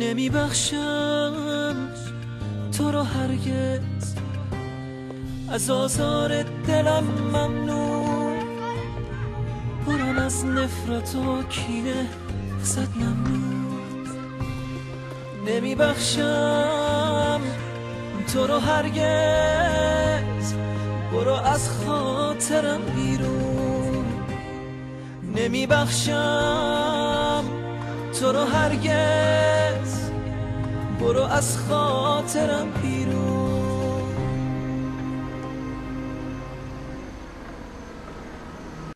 نمی بخشم تو رو هرگز. از آزار دلم ممنون. برم از نفرت و کینه ممنون. نمی بخشم تو رو هرگز. برو از خاطرم بیرون. نمی بخشم تو رو هرگز. برو از خاطرم بیرون.